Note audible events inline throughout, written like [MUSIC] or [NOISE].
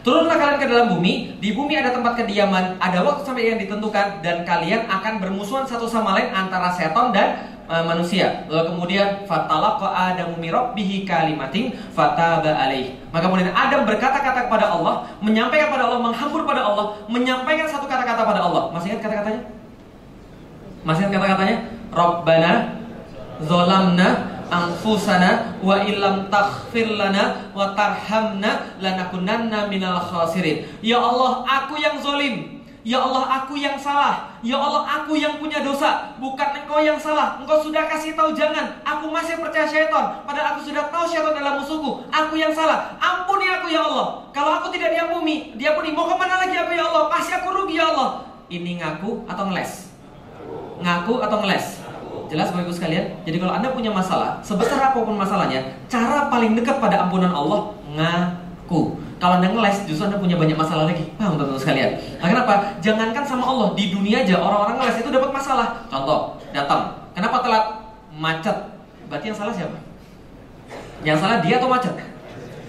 Turunlah kalian ke dalam bumi, di bumi ada tempat kediaman, ada waktu sampai yang ditentukan dan kalian akan bermusuhan satu sama lain antara setan dan uh, manusia. Lalu kemudian fatalaqa Adamu mirabbihi kalimatin fataba alaih. Maka kemudian Adam berkata-kata kepada Allah, menyampaikan kepada Allah, menghambur pada Allah, menyampaikan satu kata-kata pada Allah. Masih ingat kata-katanya? Masih ingat kata-katanya? Rabbana zolamna anfusana wa illam taghfir lana wa tarhamna lanakunanna minal khasirin. Ya Allah, aku yang zolim. Ya Allah, aku yang salah. Ya Allah, aku yang punya dosa. Bukan engkau yang salah. Engkau sudah kasih tahu jangan. Aku masih percaya syaitan. Padahal aku sudah tahu syaitan adalah musuhku. Aku yang salah. Ampuni aku ya Allah. Kalau aku tidak diampuni, diampuni. Mau ke mana lagi aku ya Allah? Pasti aku rugi ya Allah. Ini ngaku atau ngeles? Ngaku atau ngeles? Jelas Bapak sekalian? Jadi kalau Anda punya masalah, sebesar apa pun masalahnya, cara paling dekat pada ampunan Allah ngaku. Kalau Anda ngeles, justru Anda punya banyak masalah lagi. Paham teman-teman sekalian? Nah, kenapa? Jangankan sama Allah, di dunia aja orang-orang ngeles itu dapat masalah. Contoh, datang. Kenapa telat? Macet. Berarti yang salah siapa? Yang salah dia atau macet?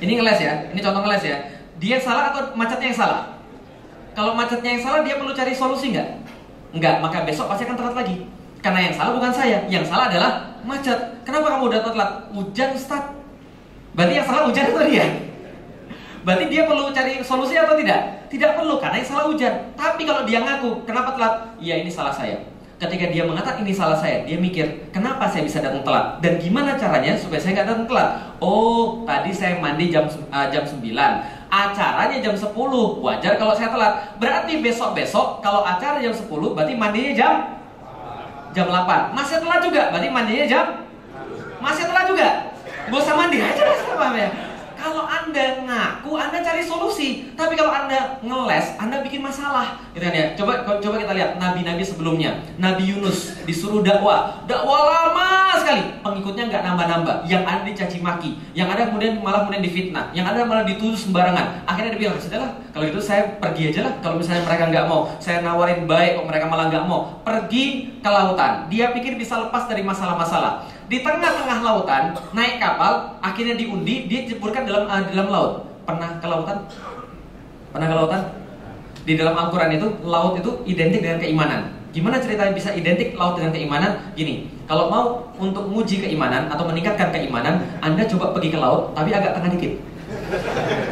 Ini ngeles ya. Ini contoh ngeles ya. Dia yang salah atau macetnya yang salah? Kalau macetnya yang salah, dia perlu cari solusi nggak? Nggak, maka besok pasti akan telat lagi. Karena yang salah bukan saya, yang salah adalah macet. Kenapa kamu datang telat? Hujan, Ustaz. Berarti yang salah hujan itu dia. Berarti dia perlu cari solusi atau tidak? Tidak perlu karena yang salah hujan. Tapi kalau dia ngaku, kenapa telat? Iya ini salah saya. Ketika dia mengatakan ini salah saya, dia mikir, kenapa saya bisa datang telat? Dan gimana caranya supaya saya nggak datang telat? Oh, tadi saya mandi jam uh, jam 9. Acaranya jam 10. Wajar kalau saya telat. Berarti besok-besok kalau acara jam 10, berarti mandinya jam jam 8. Masih telat juga, berarti mandinya jam masih telat juga. Gak usah mandi aja lah ya. Kalau Anda ngaku, Anda cari solusi. Tapi kalau Anda ngeles, Anda bikin masalah. Gitu kan ya. Coba coba kita lihat nabi-nabi sebelumnya. Nabi Yunus disuruh dakwah. Dakwah lama sekali. Pengikutnya nggak nambah-nambah. Yang ada dicaci maki. Yang ada kemudian malah kemudian difitnah. Yang ada malah dituduh sembarangan. Akhirnya dia bilang, "Sudahlah, kalau gitu saya pergi aja lah. Kalau misalnya mereka nggak mau, saya nawarin baik kok mereka malah nggak mau. Pergi ke lautan. Dia pikir bisa lepas dari masalah-masalah di tengah-tengah lautan naik kapal akhirnya diundi diceburkan dalam uh, dalam laut. Pernah ke lautan? Pernah ke lautan? Di dalam Al-Quran itu laut itu identik dengan keimanan. Gimana ceritanya bisa identik laut dengan keimanan? Gini kalau mau untuk menguji keimanan atau meningkatkan keimanan anda coba pergi ke laut tapi agak tengah dikit.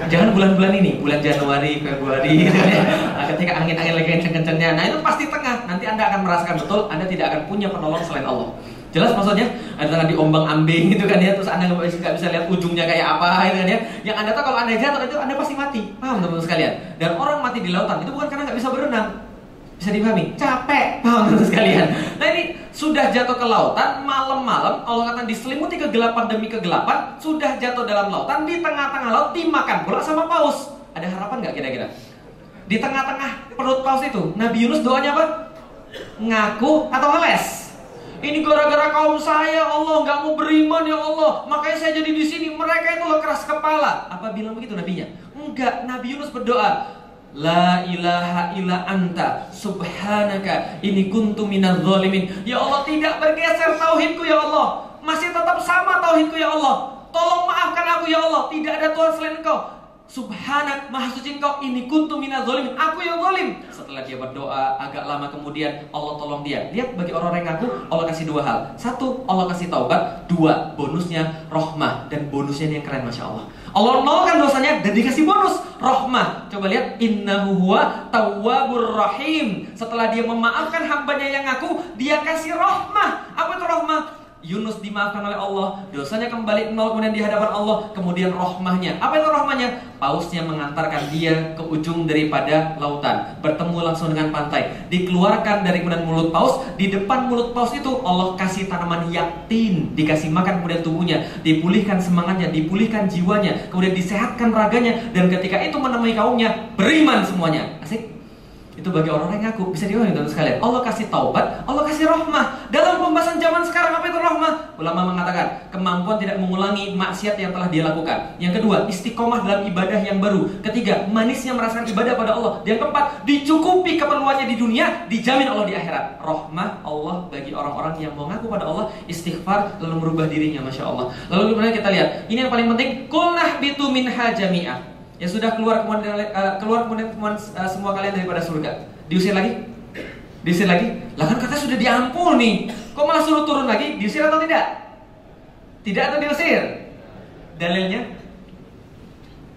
Jangan bulan-bulan ini, bulan Januari, Februari, [LAUGHS] ketika angin-angin lagi kenceng-kencengnya, nah itu pasti tengah. Nanti Anda akan merasakan betul, Anda tidak akan punya penolong selain Allah. Jelas maksudnya? Ada tengah diombang ambing gitu kan ya, terus anda nggak bisa, bisa lihat ujungnya kayak apa gitu kan ya. Yang anda tahu kalau anda jatuh itu anda pasti mati, paham teman-teman sekalian? Dan orang mati di lautan itu bukan karena nggak bisa berenang, bisa dipahami? Capek, paham teman-teman sekalian? Nah ini sudah jatuh ke lautan malam-malam, Allah kata diselimuti kegelapan demi kegelapan, sudah jatuh dalam lautan di tengah-tengah laut dimakan pula sama paus. Ada harapan nggak kira-kira? Di tengah-tengah perut paus itu, Nabi Yunus doanya apa? Ngaku atau ngeles? Ini gara-gara kaum saya Allah nggak mau beriman ya Allah, makanya saya jadi di sini. Mereka itu keras kepala. Apa bilang begitu nabinya? Enggak, Nabi Yunus berdoa. La ilaha illa anta subhanaka ini kuntu minal zalimin. Ya Allah tidak bergeser tauhidku ya Allah. Masih tetap sama tauhidku ya Allah. Tolong maafkan aku ya Allah. Tidak ada Tuhan selain Engkau. Subhanak, maha suci engkau, ini kuntu zolimin. Aku yang zolim. Setelah dia berdoa, agak lama kemudian Allah tolong dia. Lihat bagi orang yang ngaku, Allah kasih dua hal. Satu, Allah kasih taubat. Dua, bonusnya rohmah. Dan bonusnya ini yang keren, Masya Allah. Allah nolkan dosanya dan dikasih bonus rohmah. Coba lihat, innahu huwa tawwabur rahim. Setelah dia memaafkan hambanya yang ngaku, dia kasih rohmah. Apa itu rohmah? Yunus dimaafkan oleh Allah, dosanya kembali nol kemudian di hadapan Allah, kemudian rohmahnya. Apa itu rohmahnya? Pausnya mengantarkan dia ke ujung daripada lautan, bertemu langsung dengan pantai, dikeluarkan dari kemudian mulut paus, di depan mulut paus itu Allah kasih tanaman yaktin, dikasih makan kemudian tubuhnya, dipulihkan semangatnya, dipulihkan jiwanya, kemudian disehatkan raganya, dan ketika itu menemui kaumnya, beriman semuanya. Asik? Itu bagi orang yang ngaku bisa dipahami teman sekalian. Allah kasih taubat, Allah kasih rahmah. Dalam pembahasan zaman sekarang apa itu rahmah? Ulama mengatakan kemampuan tidak mengulangi maksiat yang telah dia lakukan. Yang kedua, istiqomah dalam ibadah yang baru. Ketiga, manisnya merasakan ibadah pada Allah. Yang keempat, dicukupi keperluannya di dunia, dijamin Allah di akhirat. Rahmah Allah bagi orang-orang yang mengaku pada Allah, istighfar lalu merubah dirinya, masya Allah. Lalu kemudian kita lihat, ini yang paling penting, kulnah bitu minha Ya sudah keluar kemudian uh, keluar kemudian, uh, semua kalian daripada surga. Diusir lagi? Diusir lagi? Lah kan kata sudah diampuni. Kok malah suruh turun lagi? Diusir atau tidak? Tidak atau diusir? Dalilnya?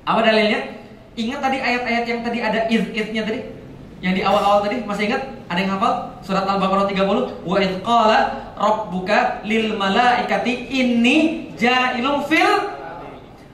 Apa dalilnya? Ingat tadi ayat-ayat yang tadi ada id-idnya tadi? Yang di awal-awal tadi masih ingat? Ada yang hafal? Surat Al-Baqarah 30. Wa id qala rabbuka lil malaikati inni ja'ilun fil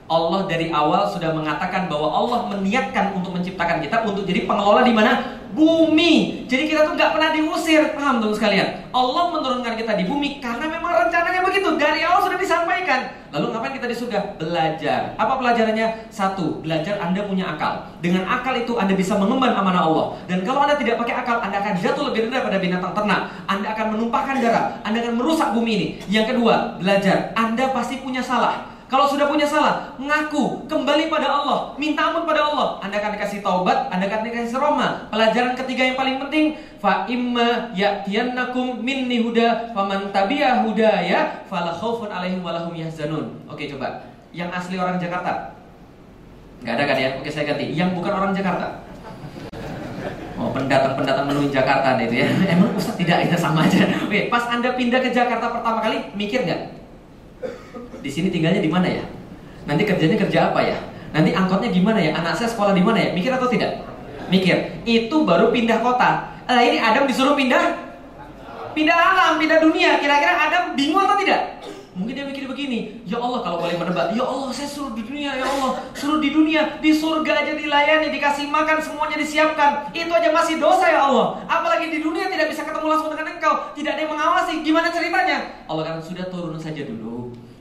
Allah dari awal sudah mengatakan bahwa Allah meniatkan untuk menciptakan kita untuk jadi pengelola di mana? Bumi. Jadi kita tuh nggak pernah diusir, paham dong sekalian? Allah menurunkan kita di bumi karena memang rencananya begitu. Dari awal sudah disampaikan. Lalu ngapain kita di? Belajar. Apa pelajarannya? Satu, belajar Anda punya akal. Dengan akal itu Anda bisa mengemban amanah Allah. Dan kalau Anda tidak pakai akal, Anda akan jatuh lebih rendah pada binatang ternak. Anda akan menumpahkan darah. Anda akan merusak bumi ini. Yang kedua, belajar. Anda pasti punya salah. Kalau sudah punya salah, mengaku, kembali pada Allah, minta ampun pada Allah. Anda akan dikasih taubat, Anda akan dikasih seroma. Pelajaran ketiga yang paling penting, fa imma ya'tiyannakum minni huda faman tabi'a hudaya fala khaufun alaihim walahum yahzanun. Oke, coba. Yang asli orang Jakarta. Gak ada kan ya? Oke, saya ganti. Yang bukan orang Jakarta. Oh, pendatang-pendatang menuju Jakarta itu ya. [LAUGHS] Emang Ustaz tidak itu sama aja. Oke, pas Anda pindah ke Jakarta pertama kali, mikir nggak? Di sini tinggalnya di mana ya? Nanti kerjanya kerja apa ya? Nanti angkotnya gimana ya? Anak saya sekolah di mana ya? Mikir atau tidak? Mikir. Itu baru pindah kota. Nah ini Adam disuruh pindah pindah alam, pindah dunia. Kira-kira Adam bingung atau tidak? Mungkin dia mikir begini, ya Allah kalau boleh menebak, ya Allah saya suruh di dunia, ya Allah suruh di dunia, di surga aja dilayani, dikasih makan, semuanya disiapkan. Itu aja masih dosa ya Allah. Apalagi di dunia tidak bisa ketemu langsung dengan engkau, tidak ada yang mengawasi. Gimana ceritanya? Allah kan sudah turun saja dulu.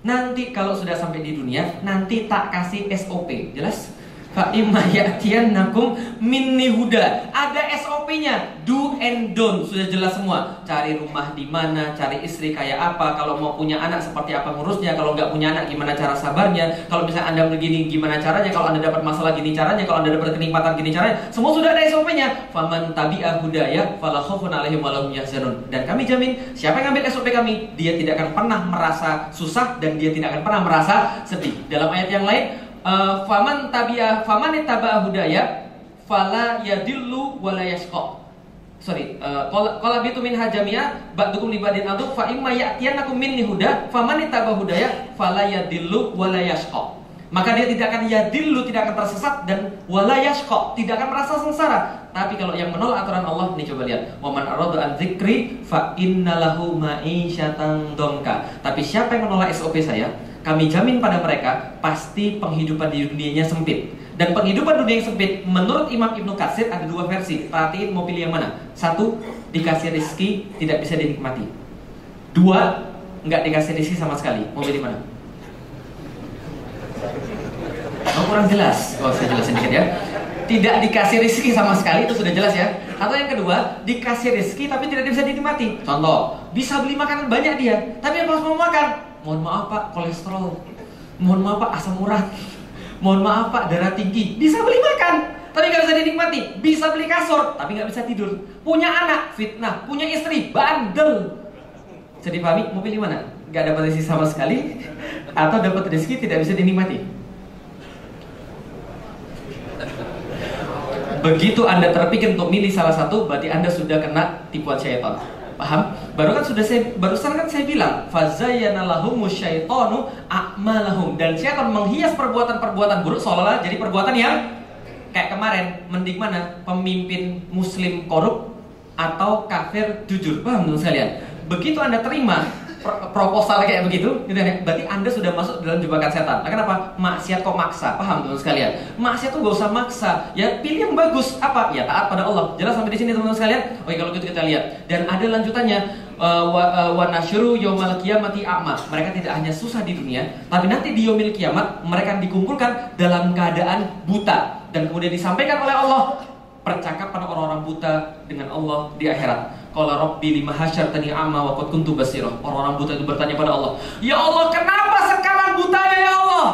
Nanti kalau sudah sampai di dunia, nanti tak kasih SOP, jelas? Fa imma ya'tiyannakum minni huda. Ada SOP-nya, do and don't, sudah jelas semua. Cari rumah di mana, cari istri kayak apa, kalau mau punya anak seperti apa ngurusnya, kalau nggak punya anak gimana cara sabarnya, kalau misalnya Anda begini gimana caranya, kalau Anda dapat masalah gini caranya, kalau Anda dapat kenikmatan gini caranya, semua sudah ada SOP-nya. Faman tabi'a hudaya fala khaufun alaihim wa yahzanun. Dan kami jamin, siapa yang ambil SOP kami, dia tidak akan pernah merasa susah dan dia tidak akan pernah merasa sedih. Dalam ayat yang lain, Eh, faman tabia faman ittaba hudaya fala yadillu wala yashqa. Sorry, kalau kalau bitu min hajamia ba'dukum li badin adu fa imma ya'tiyannakum minni huda faman ittaba hudaya fala yadillu wala yashqa. Maka dia tidak akan yadillu, tidak akan tersesat dan wala yashqa, tidak akan merasa sengsara. Tapi kalau yang menolak aturan Allah, nih coba lihat. Waman arada an dzikri fa innalahu ma'isyatan dongka. Tapi siapa yang menolak SOP saya, kami jamin pada mereka pasti penghidupan di dunianya sempit. Dan penghidupan dunia yang sempit menurut Imam Ibnu Katsir ada dua versi. Perhatiin mau pilih yang mana? Satu, dikasih rezeki tidak bisa dinikmati. Dua, nggak dikasih rezeki sama sekali. Mau pilih mana? Oh, kurang jelas. Oh, saya jelasin dikit ya. Tidak dikasih rezeki sama sekali itu sudah jelas ya. Atau yang kedua, dikasih rezeki tapi tidak bisa dinikmati. Contoh, bisa beli makanan banyak dia, tapi pas mau makan mohon maaf pak kolesterol. Mohon maaf pak asam urat. Mohon maaf pak darah tinggi. Bisa beli makan tapi nggak bisa dinikmati. Bisa beli kasur tapi nggak bisa tidur. Punya anak fitnah. Punya istri bandel. Jadi pahami mau pilih mana nggak dapat rezeki sama sekali atau dapat rezeki tidak bisa dinikmati? Begitu anda terpikir untuk milih salah satu berarti anda sudah kena tipuan syaitan Paham? Baru kan sudah saya barusan kan saya bilang fazayyana lahum syaitanu a'malahum dan syaitan menghias perbuatan-perbuatan buruk seolah-olah jadi perbuatan yang kayak kemarin mending mana pemimpin muslim korup atau kafir jujur. Paham teman sekalian? Begitu Anda terima proposal kayak begitu, gitu ya. Berarti Anda sudah masuk dalam jebakan setan. Nah, kenapa? Maksiat kok maksa. Paham teman sekalian? Maksiat tuh gak usah maksa. Ya pilih yang bagus. Apa? Ya taat pada Allah. Jelas sampai di sini teman-teman sekalian? Oke, kalau gitu kita lihat. Dan ada lanjutannya uh, wa, uh, wa nasyuru yaumal kiamati a'ma. Mereka tidak hanya susah di dunia, tapi nanti di yaumil kiamat mereka dikumpulkan dalam keadaan buta dan kemudian disampaikan oleh Allah percakapan orang-orang buta dengan Allah di akhirat. Qala rabbi lima hasyartani amma wa qad kuntu basirah. Orang-orang buta itu bertanya pada Allah, "Ya Allah, kenapa sekarang butanya ya Allah?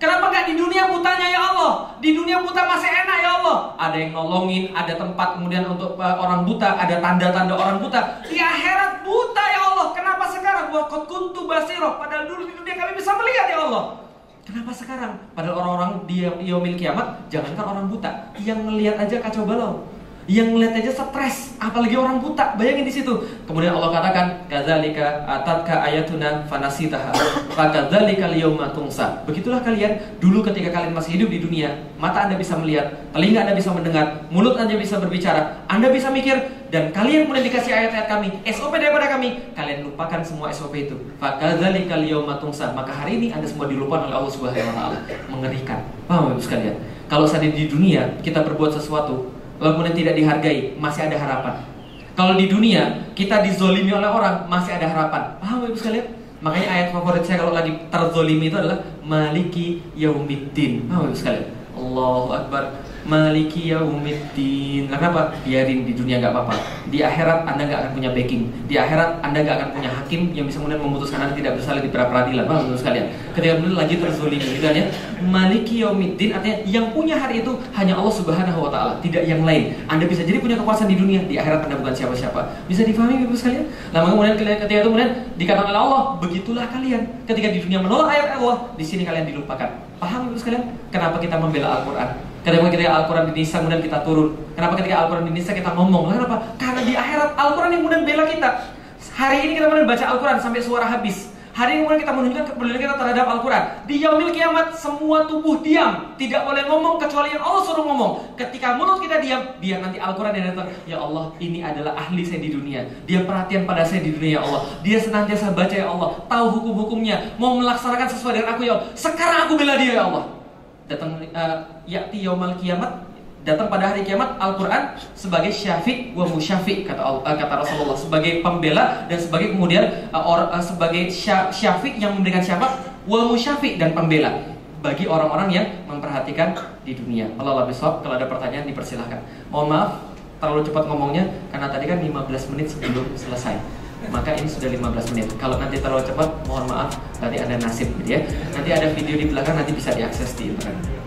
Kenapa nggak di dunia butanya ya Allah? Di dunia buta masih enak ya Allah. Ada yang nolongin, ada tempat kemudian untuk uh, orang buta, ada tanda-tanda orang buta. Di akhirat buta ya Allah. Kenapa sekarang wa qad kuntu basirah? Padahal dulu di dunia kami bisa melihat ya Allah. Kenapa sekarang? Padahal orang-orang di yaumil kiamat, jangankan orang buta, yang melihat aja kacau balau yang ngeliat aja stres, apalagi orang buta. Bayangin di situ. Kemudian Allah katakan, "Kadzalika atatka ayatuna fanasitaha, fakadzalika liyawma tungsa." Begitulah kalian dulu ketika kalian masih hidup di dunia, mata Anda bisa melihat, telinga Anda bisa mendengar, mulut Anda bisa berbicara, Anda bisa mikir dan kalian kemudian dikasih ayat-ayat kami, SOP daripada kami, kalian lupakan semua SOP itu. Fakadzalika. Maka hari ini Anda semua dilupakan oleh Allah Subhanahu wa taala. Mengerikan. Paham Ibu sekalian? Kalau saat di dunia kita berbuat sesuatu, kemudian tidak dihargai, masih ada harapan. Kalau di dunia kita dizolimi oleh orang, masih ada harapan. Paham ibu sekalian? Makanya ayat favorit saya kalau lagi terzolimi itu adalah Maliki Yaumiddin. Paham ibu sekalian? Allahu Akbar. Maliki yaumiddin. Kenapa? Biarin di dunia nggak apa-apa. Di akhirat Anda nggak akan punya backing. Di akhirat Anda nggak akan punya hakim yang bisa kemudian memutuskan Anda tidak bersalah di peradilan. Paham teman sekalian? Ketika kemudian lagi terzolimi gitu kan ya. Maliki yaumiddin artinya yang punya hari itu hanya Allah Subhanahu wa taala, tidak yang lain. Anda bisa jadi punya kekuasaan di dunia, di akhirat Anda bukan siapa-siapa. Bisa difahami Ibu sekalian? Nah, kemudian ketika itu kemudian dikatakan oleh Allah, begitulah kalian. Ketika di dunia menolak ayat Allah, di sini kalian dilupakan. Paham Ibu sekalian? Kenapa kita membela Al-Qur'an? Kenapa ketika Al-Quran di Nisa kemudian kita turun? Kenapa ketika Al-Quran di Nisa kita ngomong? Kenapa? Karena di akhirat Al-Quran yang kemudian bela kita. Hari ini kita kemudian baca Al-Quran sampai suara habis. Hari ini kemudian kita menunjukkan kepedulian kita terhadap Al-Quran. Di yaumil kiamat semua tubuh diam, tidak boleh ngomong kecuali yang Allah suruh ngomong. Ketika mulut kita diam, biar nanti Al-Quran yang datang. Ya Allah, ini adalah ahli saya di dunia. Dia perhatian pada saya di dunia ya Allah. Dia senantiasa baca ya Allah, tahu hukum-hukumnya, mau melaksanakan sesuai dengan aku ya Allah. Sekarang aku bela dia ya Allah datang uh, yakti yaumal kiamat datang pada hari kiamat Al-Qur'an sebagai syafi' wa musyafi' kata uh, kata Rasulullah sebagai pembela dan sebagai kemudian uh, or, uh, sebagai syafi' yang memberikan syafaat wa musyafi' dan pembela bagi orang-orang yang memperhatikan di dunia. Allah besok kalau ada pertanyaan dipersilahkan. Mohon maaf terlalu cepat ngomongnya karena tadi kan 15 menit sebelum selesai maka ini sudah 15 menit. Kalau nanti terlalu cepat, mohon maaf, nanti ada nasib gitu ya. Nanti ada video di belakang, nanti bisa diakses di internet.